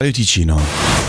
del Ticino.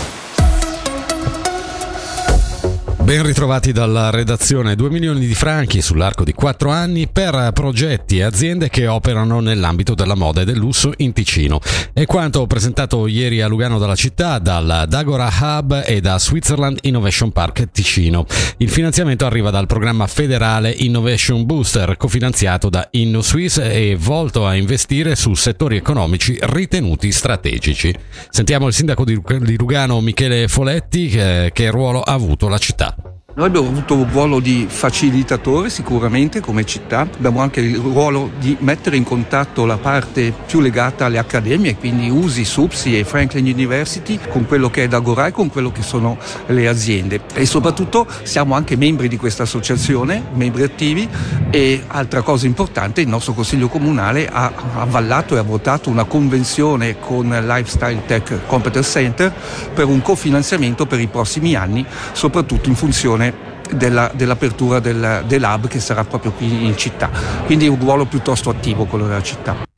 Ben ritrovati dalla redazione 2 milioni di franchi sull'arco di 4 anni per progetti e aziende che operano nell'ambito della moda e del lusso in Ticino. È quanto presentato ieri a Lugano dalla città, dal Dagora Hub e da Switzerland Innovation Park Ticino. Il finanziamento arriva dal programma federale Innovation Booster, cofinanziato da InnoSwiss e volto a investire su settori economici ritenuti strategici. Sentiamo il sindaco di Lugano Michele Foletti che, che ruolo ha avuto la città. Noi abbiamo avuto un ruolo di facilitatore sicuramente come città, abbiamo anche il ruolo di mettere in contatto la parte più legata alle accademie, quindi USI, SUPSI e Franklin University con quello che è Dagora e con quello che sono le aziende. E soprattutto siamo anche membri di questa associazione, membri attivi e altra cosa importante, il nostro Consiglio Comunale ha avvallato e ha votato una convenzione con Lifestyle Tech Competence Center per un cofinanziamento per i prossimi anni, soprattutto in funzione della, dell'apertura del, dell'hub che sarà proprio qui in città. Quindi un ruolo piuttosto attivo quello della città.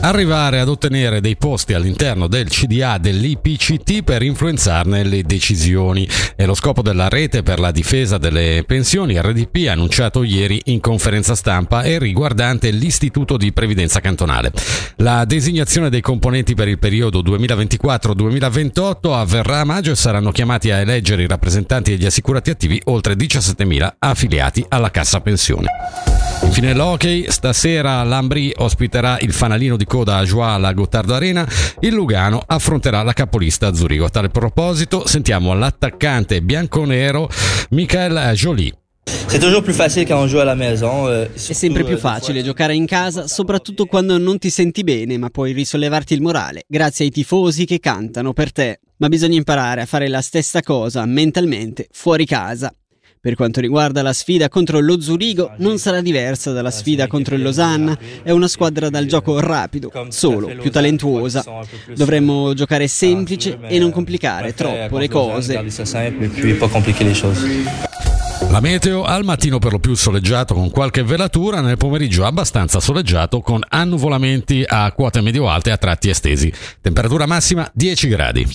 Arrivare ad ottenere dei posti all'interno del CDA dell'IPCT per influenzarne le decisioni. È lo scopo della rete per la difesa delle pensioni RDP annunciato ieri in conferenza stampa e riguardante l'Istituto di Previdenza Cantonale. La designazione dei componenti per il periodo 2024-2028 avverrà a maggio e saranno chiamati a eleggere i rappresentanti degli assicurati attivi oltre 17.000 affiliati alla Cassa Pensione. Infine l'hockey, stasera l'Ambri ospiterà il fanalino di coda a Joie alla Gottardo Arena, il Lugano affronterà la capolista a Zurigo. A tale proposito sentiamo l'attaccante bianconero Michael Jolie. C'est toujours plus facile quand on joue à la maison. Euh, È sempre più euh, facile giocare in casa, soprattutto quando non ti senti bene, ma puoi risollevarti il morale, grazie ai tifosi che cantano per te. Ma bisogna imparare a fare la stessa cosa mentalmente fuori casa. Per quanto riguarda la sfida contro lo Zurigo, non sarà diversa dalla sfida contro il Losanna, è una squadra dal gioco rapido, solo più talentuosa. Dovremmo giocare semplice e non complicare troppo le cose. La meteo al mattino per lo più soleggiato con qualche velatura, nel pomeriggio abbastanza soleggiato con annuvolamenti a quote medio-alte a tratti estesi. Temperatura massima 10 gradi.